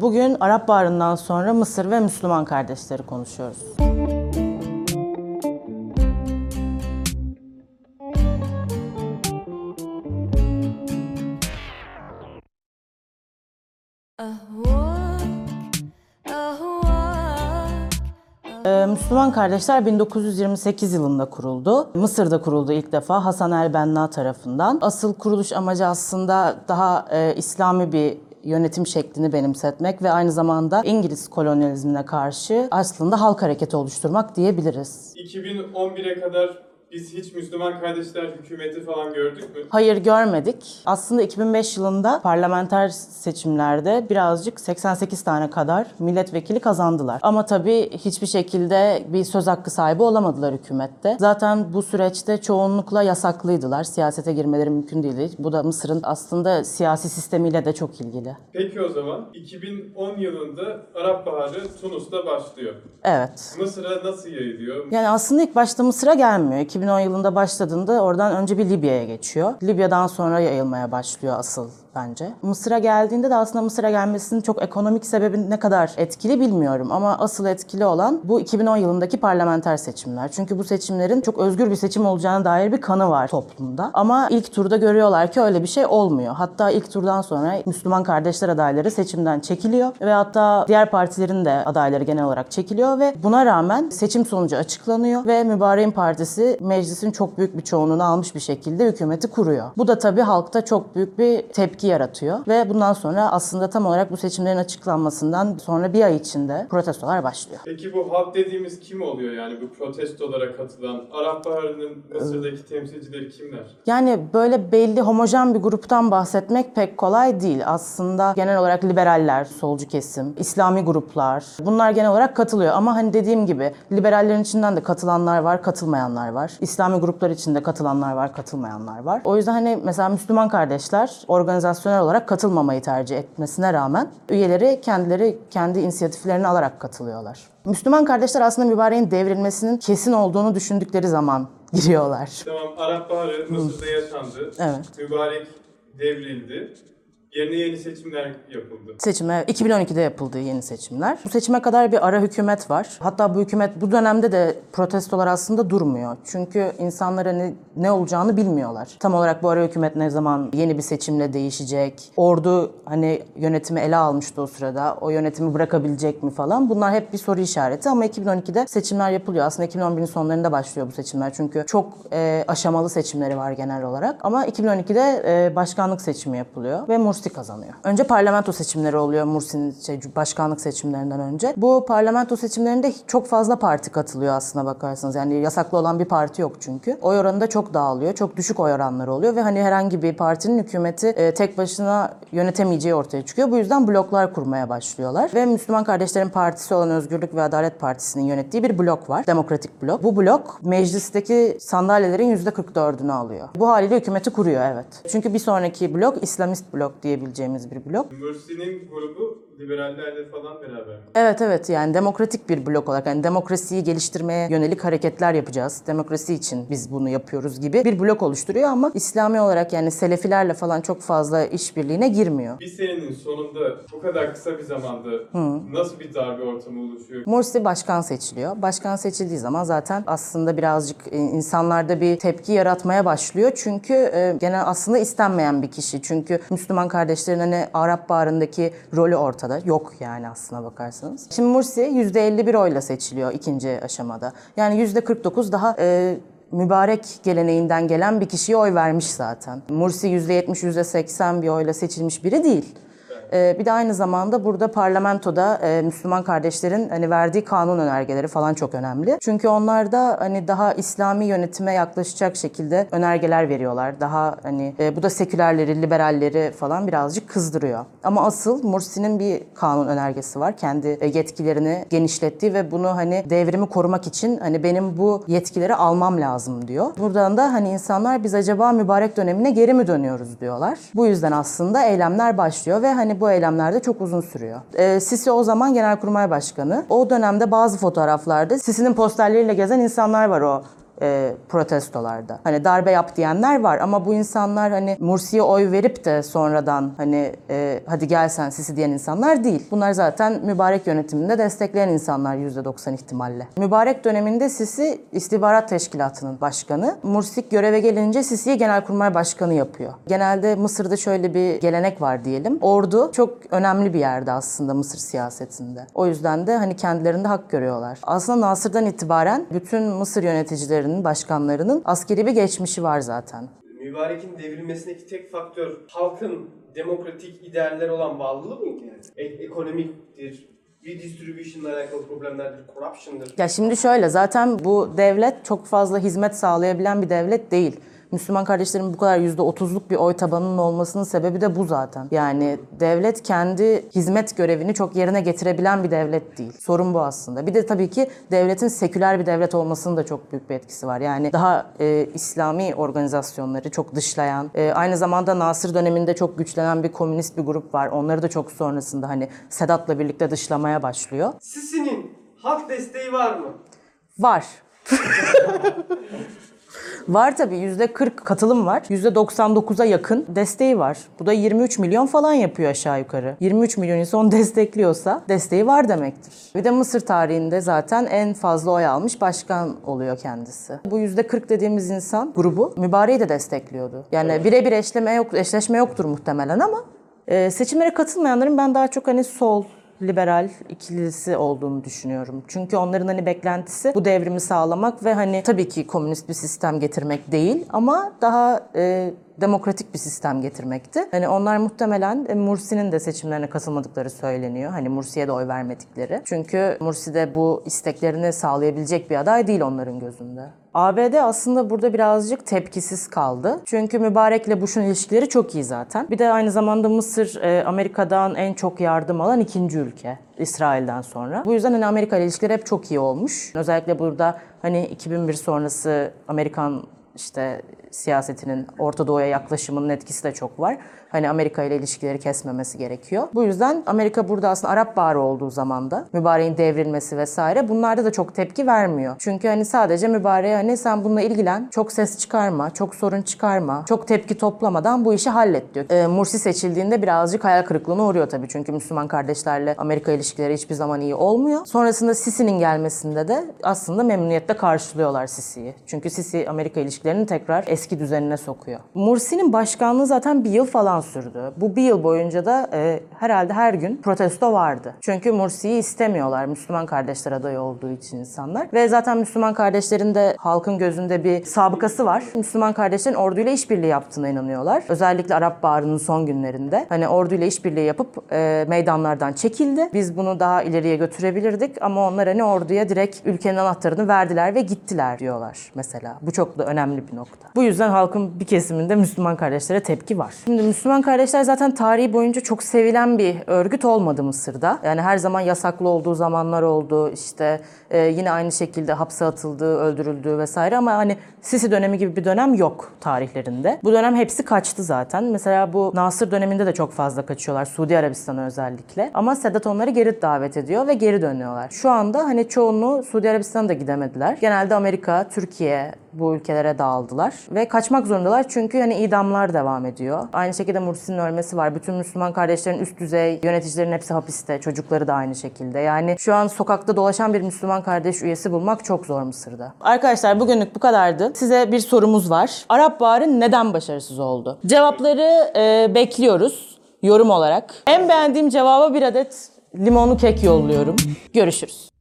Bugün Arap Baharı'ndan sonra Mısır ve Müslüman kardeşleri konuşuyoruz. Ee, Müslüman Kardeşler 1928 yılında kuruldu. Mısır'da kuruldu ilk defa Hasan el Benna tarafından. Asıl kuruluş amacı aslında daha e, İslami bir yönetim şeklini benimsetmek ve aynı zamanda İngiliz kolonyalizmine karşı aslında halk hareketi oluşturmak diyebiliriz. 2011'e kadar biz hiç Müslüman Kardeşler Hükümeti falan gördük mü? Hayır görmedik. Aslında 2005 yılında parlamenter seçimlerde birazcık 88 tane kadar milletvekili kazandılar. Ama tabii hiçbir şekilde bir söz hakkı sahibi olamadılar hükümette. Zaten bu süreçte çoğunlukla yasaklıydılar. Siyasete girmeleri mümkün değildi. Bu da Mısır'ın aslında siyasi sistemiyle de çok ilgili. Peki o zaman 2010 yılında Arap Baharı Tunus'ta başlıyor. Evet. Mısır'a nasıl yayılıyor? Yani aslında ilk başta Mısır'a gelmiyor. 2010 yılında başladığında oradan önce bir Libya'ya geçiyor. Libya'dan sonra yayılmaya başlıyor asıl bence. Mısır'a geldiğinde de aslında Mısır'a gelmesinin çok ekonomik sebebi ne kadar etkili bilmiyorum ama asıl etkili olan bu 2010 yılındaki parlamenter seçimler. Çünkü bu seçimlerin çok özgür bir seçim olacağına dair bir kanı var toplumda. Ama ilk turda görüyorlar ki öyle bir şey olmuyor. Hatta ilk turdan sonra Müslüman kardeşler adayları seçimden çekiliyor ve hatta diğer partilerin de adayları genel olarak çekiliyor ve buna rağmen seçim sonucu açıklanıyor ve Mübarek'in partisi meclisin çok büyük bir çoğunluğunu almış bir şekilde hükümeti kuruyor. Bu da tabii halkta çok büyük bir tepki yaratıyor ve bundan sonra aslında tam olarak bu seçimlerin açıklanmasından sonra bir ay içinde protestolar başlıyor. Peki bu halk dediğimiz kim oluyor yani bu protestolara katılan? Arap Baharı'nın Mısır'daki temsilcileri kimler? Yani böyle belli homojen bir gruptan bahsetmek pek kolay değil. Aslında genel olarak liberaller, solcu kesim, İslami gruplar bunlar genel olarak katılıyor. Ama hani dediğim gibi liberallerin içinden de katılanlar var, katılmayanlar var. İslami gruplar içinde katılanlar var, katılmayanlar var. O yüzden hani mesela Müslüman kardeşler organizasyonel olarak katılmamayı tercih etmesine rağmen üyeleri kendileri kendi inisiyatiflerini alarak katılıyorlar. Müslüman kardeşler aslında mübareğin devrilmesinin kesin olduğunu düşündükleri zaman giriyorlar. Tamam Arap Baharı Mısır'da yaşandı. Evet. Mübarek devrildi. Yerine yeni seçimler yapıldı. Seçime 2012'de yapıldığı yeni seçimler. Bu seçime kadar bir ara hükümet var. Hatta bu hükümet bu dönemde de protestolar aslında durmuyor. Çünkü insanlara ne, ne olacağını bilmiyorlar. Tam olarak bu ara hükümet ne zaman yeni bir seçimle değişecek? Ordu hani yönetimi ele almıştı o sırada. O yönetimi bırakabilecek mi falan. Bunlar hep bir soru işareti ama 2012'de seçimler yapılıyor. Aslında 2011'in sonlarında başlıyor bu seçimler. Çünkü çok e, aşamalı seçimleri var genel olarak. Ama 2012'de e, başkanlık seçimi yapılıyor ve Mursi kazanıyor. Önce parlamento seçimleri oluyor Mursi'nin şey, başkanlık seçimlerinden önce. Bu parlamento seçimlerinde çok fazla parti katılıyor aslına bakarsanız. Yani yasaklı olan bir parti yok çünkü. Oy oranı da çok dağılıyor. Çok düşük oy oranları oluyor ve hani herhangi bir partinin hükümeti e, tek başına yönetemeyeceği ortaya çıkıyor. Bu yüzden bloklar kurmaya başlıyorlar. Ve Müslüman Kardeşlerin Partisi olan Özgürlük ve Adalet Partisi'nin yönettiği bir blok var. Demokratik blok. Bu blok meclisteki sandalyelerin %44'ünü alıyor. Bu haliyle hükümeti kuruyor evet. Çünkü bir sonraki blok İslamist blok diyebileceğimiz bir blok. Mursi'nin grubu liberallerle falan beraber mi? Evet evet yani demokratik bir blok olarak yani demokrasiyi geliştirmeye yönelik hareketler yapacağız. Demokrasi için biz bunu yapıyoruz gibi bir blok oluşturuyor ama İslami olarak yani Selefilerle falan çok fazla işbirliğine girmiyor. Bir senenin sonunda bu kadar kısa bir zamanda nasıl bir darbe ortamı oluşuyor? Morsi başkan seçiliyor. Başkan seçildiği zaman zaten aslında birazcık e, insanlarda bir tepki yaratmaya başlıyor. Çünkü e, gene aslında istenmeyen bir kişi. Çünkü Müslüman kardeşlerin hani Arap Baharı'ndaki rolü ortada. Yok yani aslına bakarsanız. Şimdi Mursi %51 oyla seçiliyor ikinci aşamada. Yani %49 daha e, mübarek geleneğinden gelen bir kişiye oy vermiş zaten. Mursi %70, %80 bir oyla seçilmiş biri değil. Ee, bir de aynı zamanda burada parlamentoda e, Müslüman kardeşlerin hani verdiği kanun önergeleri falan çok önemli. Çünkü onlar da hani daha İslami yönetime yaklaşacak şekilde önergeler veriyorlar. Daha hani e, bu da sekülerleri, liberalleri falan birazcık kızdırıyor. Ama asıl Mursi'nin bir kanun önergesi var. Kendi e, yetkilerini genişlettiği ve bunu hani devrimi korumak için hani benim bu yetkileri almam lazım diyor. Buradan da hani insanlar biz acaba mübarek dönemine geri mi dönüyoruz diyorlar. Bu yüzden aslında eylemler başlıyor ve hani bu eylemler de çok uzun sürüyor. Ee, Sisi o zaman Genelkurmay Başkanı. O dönemde bazı fotoğraflarda Sisi'nin posterleriyle gezen insanlar var o e, protestolarda. Hani darbe yap diyenler var ama bu insanlar hani Mursi'ye oy verip de sonradan hani e, hadi gel sen Sisi diyen insanlar değil. Bunlar zaten mübarek yönetiminde destekleyen insanlar %90 ihtimalle. Mübarek döneminde Sisi istihbarat teşkilatının başkanı. Mursi göreve gelince Sisi'yi genelkurmay başkanı yapıyor. Genelde Mısır'da şöyle bir gelenek var diyelim. Ordu çok önemli bir yerde aslında Mısır siyasetinde. O yüzden de hani kendilerinde hak görüyorlar. Aslında Nasır'dan itibaren bütün Mısır yöneticilerinin, başkanlarının askeri bir geçmişi var zaten. Mübarek'in devrilmesindeki tek faktör halkın demokratik idealleri olan bağlılığı mıydı yani? E- ekonomiktir, redistribution'la alakalı problemlerdir, corruption'dır. Ya şimdi şöyle zaten bu devlet çok fazla hizmet sağlayabilen bir devlet değil. Müslüman kardeşlerin bu kadar %30'luk bir oy tabanının olmasının sebebi de bu zaten. Yani devlet kendi hizmet görevini çok yerine getirebilen bir devlet değil. Sorun bu aslında. Bir de tabii ki devletin seküler bir devlet olmasının da çok büyük bir etkisi var. Yani daha e, İslami organizasyonları çok dışlayan, e, aynı zamanda Nasır döneminde çok güçlenen bir komünist bir grup var. Onları da çok sonrasında hani Sedat'la birlikte dışlamaya başlıyor. Sisi'nin halk desteği var mı? Var. var tabii yüzde 40 katılım var. Yüzde 99'a yakın desteği var. Bu da 23 milyon falan yapıyor aşağı yukarı. 23 milyon insan destekliyorsa desteği var demektir. Bir de Mısır tarihinde zaten en fazla oy almış başkan oluyor kendisi. Bu yüzde 40 dediğimiz insan grubu mübareği de destekliyordu. Yani birebir eşleme yok, eşleşme yoktur muhtemelen ama e, seçimlere katılmayanların ben daha çok hani sol liberal ikilisi olduğunu düşünüyorum. Çünkü onların hani beklentisi bu devrimi sağlamak ve hani tabii ki komünist bir sistem getirmek değil ama daha e, demokratik bir sistem getirmekti. Hani onlar muhtemelen e, Mursi'nin de seçimlerine katılmadıkları söyleniyor. Hani Mursi'ye de oy vermedikleri. Çünkü Mursi de bu isteklerini sağlayabilecek bir aday değil onların gözünde. ABD aslında burada birazcık tepkisiz kaldı. Çünkü Mübarek'le Bush'un ilişkileri çok iyi zaten. Bir de aynı zamanda Mısır e, Amerika'dan en çok yardım alan ikinci ülke. İsrail'den sonra. Bu yüzden hani Amerika ile ilişkileri hep çok iyi olmuş. Özellikle burada hani 2001 sonrası Amerikan işte siyasetinin Orta Doğu'ya yaklaşımının etkisi de çok var. Hani Amerika ile ilişkileri kesmemesi gerekiyor. Bu yüzden Amerika burada aslında Arap Baharı olduğu zaman da mübareğin devrilmesi vesaire bunlarda da çok tepki vermiyor. Çünkü hani sadece mübareğe hani sen bununla ilgilen, çok ses çıkarma, çok sorun çıkarma, çok tepki toplamadan bu işi hallet diyor. Ee, Mursi seçildiğinde birazcık hayal kırıklığına uğruyor tabii. Çünkü Müslüman kardeşlerle Amerika ilişkileri hiçbir zaman iyi olmuyor. Sonrasında Sisi'nin gelmesinde de aslında memnuniyetle karşılıyorlar Sisi'yi. Çünkü Sisi Amerika ilişkilerini tekrar eski düzenine sokuyor. Mursi'nin başkanlığı zaten bir yıl falan sürdü. Bu bir yıl boyunca da e, herhalde her gün protesto vardı. Çünkü Mursi'yi istemiyorlar Müslüman kardeşler adayı olduğu için insanlar. Ve zaten Müslüman kardeşlerin de halkın gözünde bir sabıkası var. Müslüman kardeşlerin orduyla işbirliği yaptığına inanıyorlar. Özellikle Arap Baharı'nın son günlerinde. Hani orduyla işbirliği yapıp e, meydanlardan çekildi. Biz bunu daha ileriye götürebilirdik ama onlar hani orduya direkt ülkenin anahtarını verdiler ve gittiler diyorlar mesela. Bu çok da önemli bir nokta. Bu yüzden halkın bir kesiminde Müslüman kardeşlere tepki var. Şimdi Müslüman kardeşler zaten tarihi boyunca çok sevilen bir örgüt olmadı Mısır'da. Yani her zaman yasaklı olduğu zamanlar oldu. İşte e, yine aynı şekilde hapse atıldığı, öldürüldüğü vesaire ama hani Sisi dönemi gibi bir dönem yok tarihlerinde. Bu dönem hepsi kaçtı zaten. Mesela bu Nasır döneminde de çok fazla kaçıyorlar. Suudi Arabistan'a özellikle. Ama Sedat onları geri davet ediyor ve geri dönüyorlar. Şu anda hani çoğunluğu Suudi Arabistan'a da gidemediler. Genelde Amerika, Türkiye bu ülkelere dağıldılar ve kaçmak zorundalar çünkü hani idamlar devam ediyor. Aynı şekilde Mursi'nin ölmesi var. Bütün Müslüman kardeşlerin üst düzey yöneticilerin hepsi hapiste. Çocukları da aynı şekilde. Yani şu an sokakta dolaşan bir Müslüman kardeş üyesi bulmak çok zor Mısır'da. Arkadaşlar bugünlük bu kadardı. Size bir sorumuz var. Arap Baharı neden başarısız oldu? Cevapları e, bekliyoruz yorum olarak. En beğendiğim cevaba bir adet limonlu kek yolluyorum. Görüşürüz.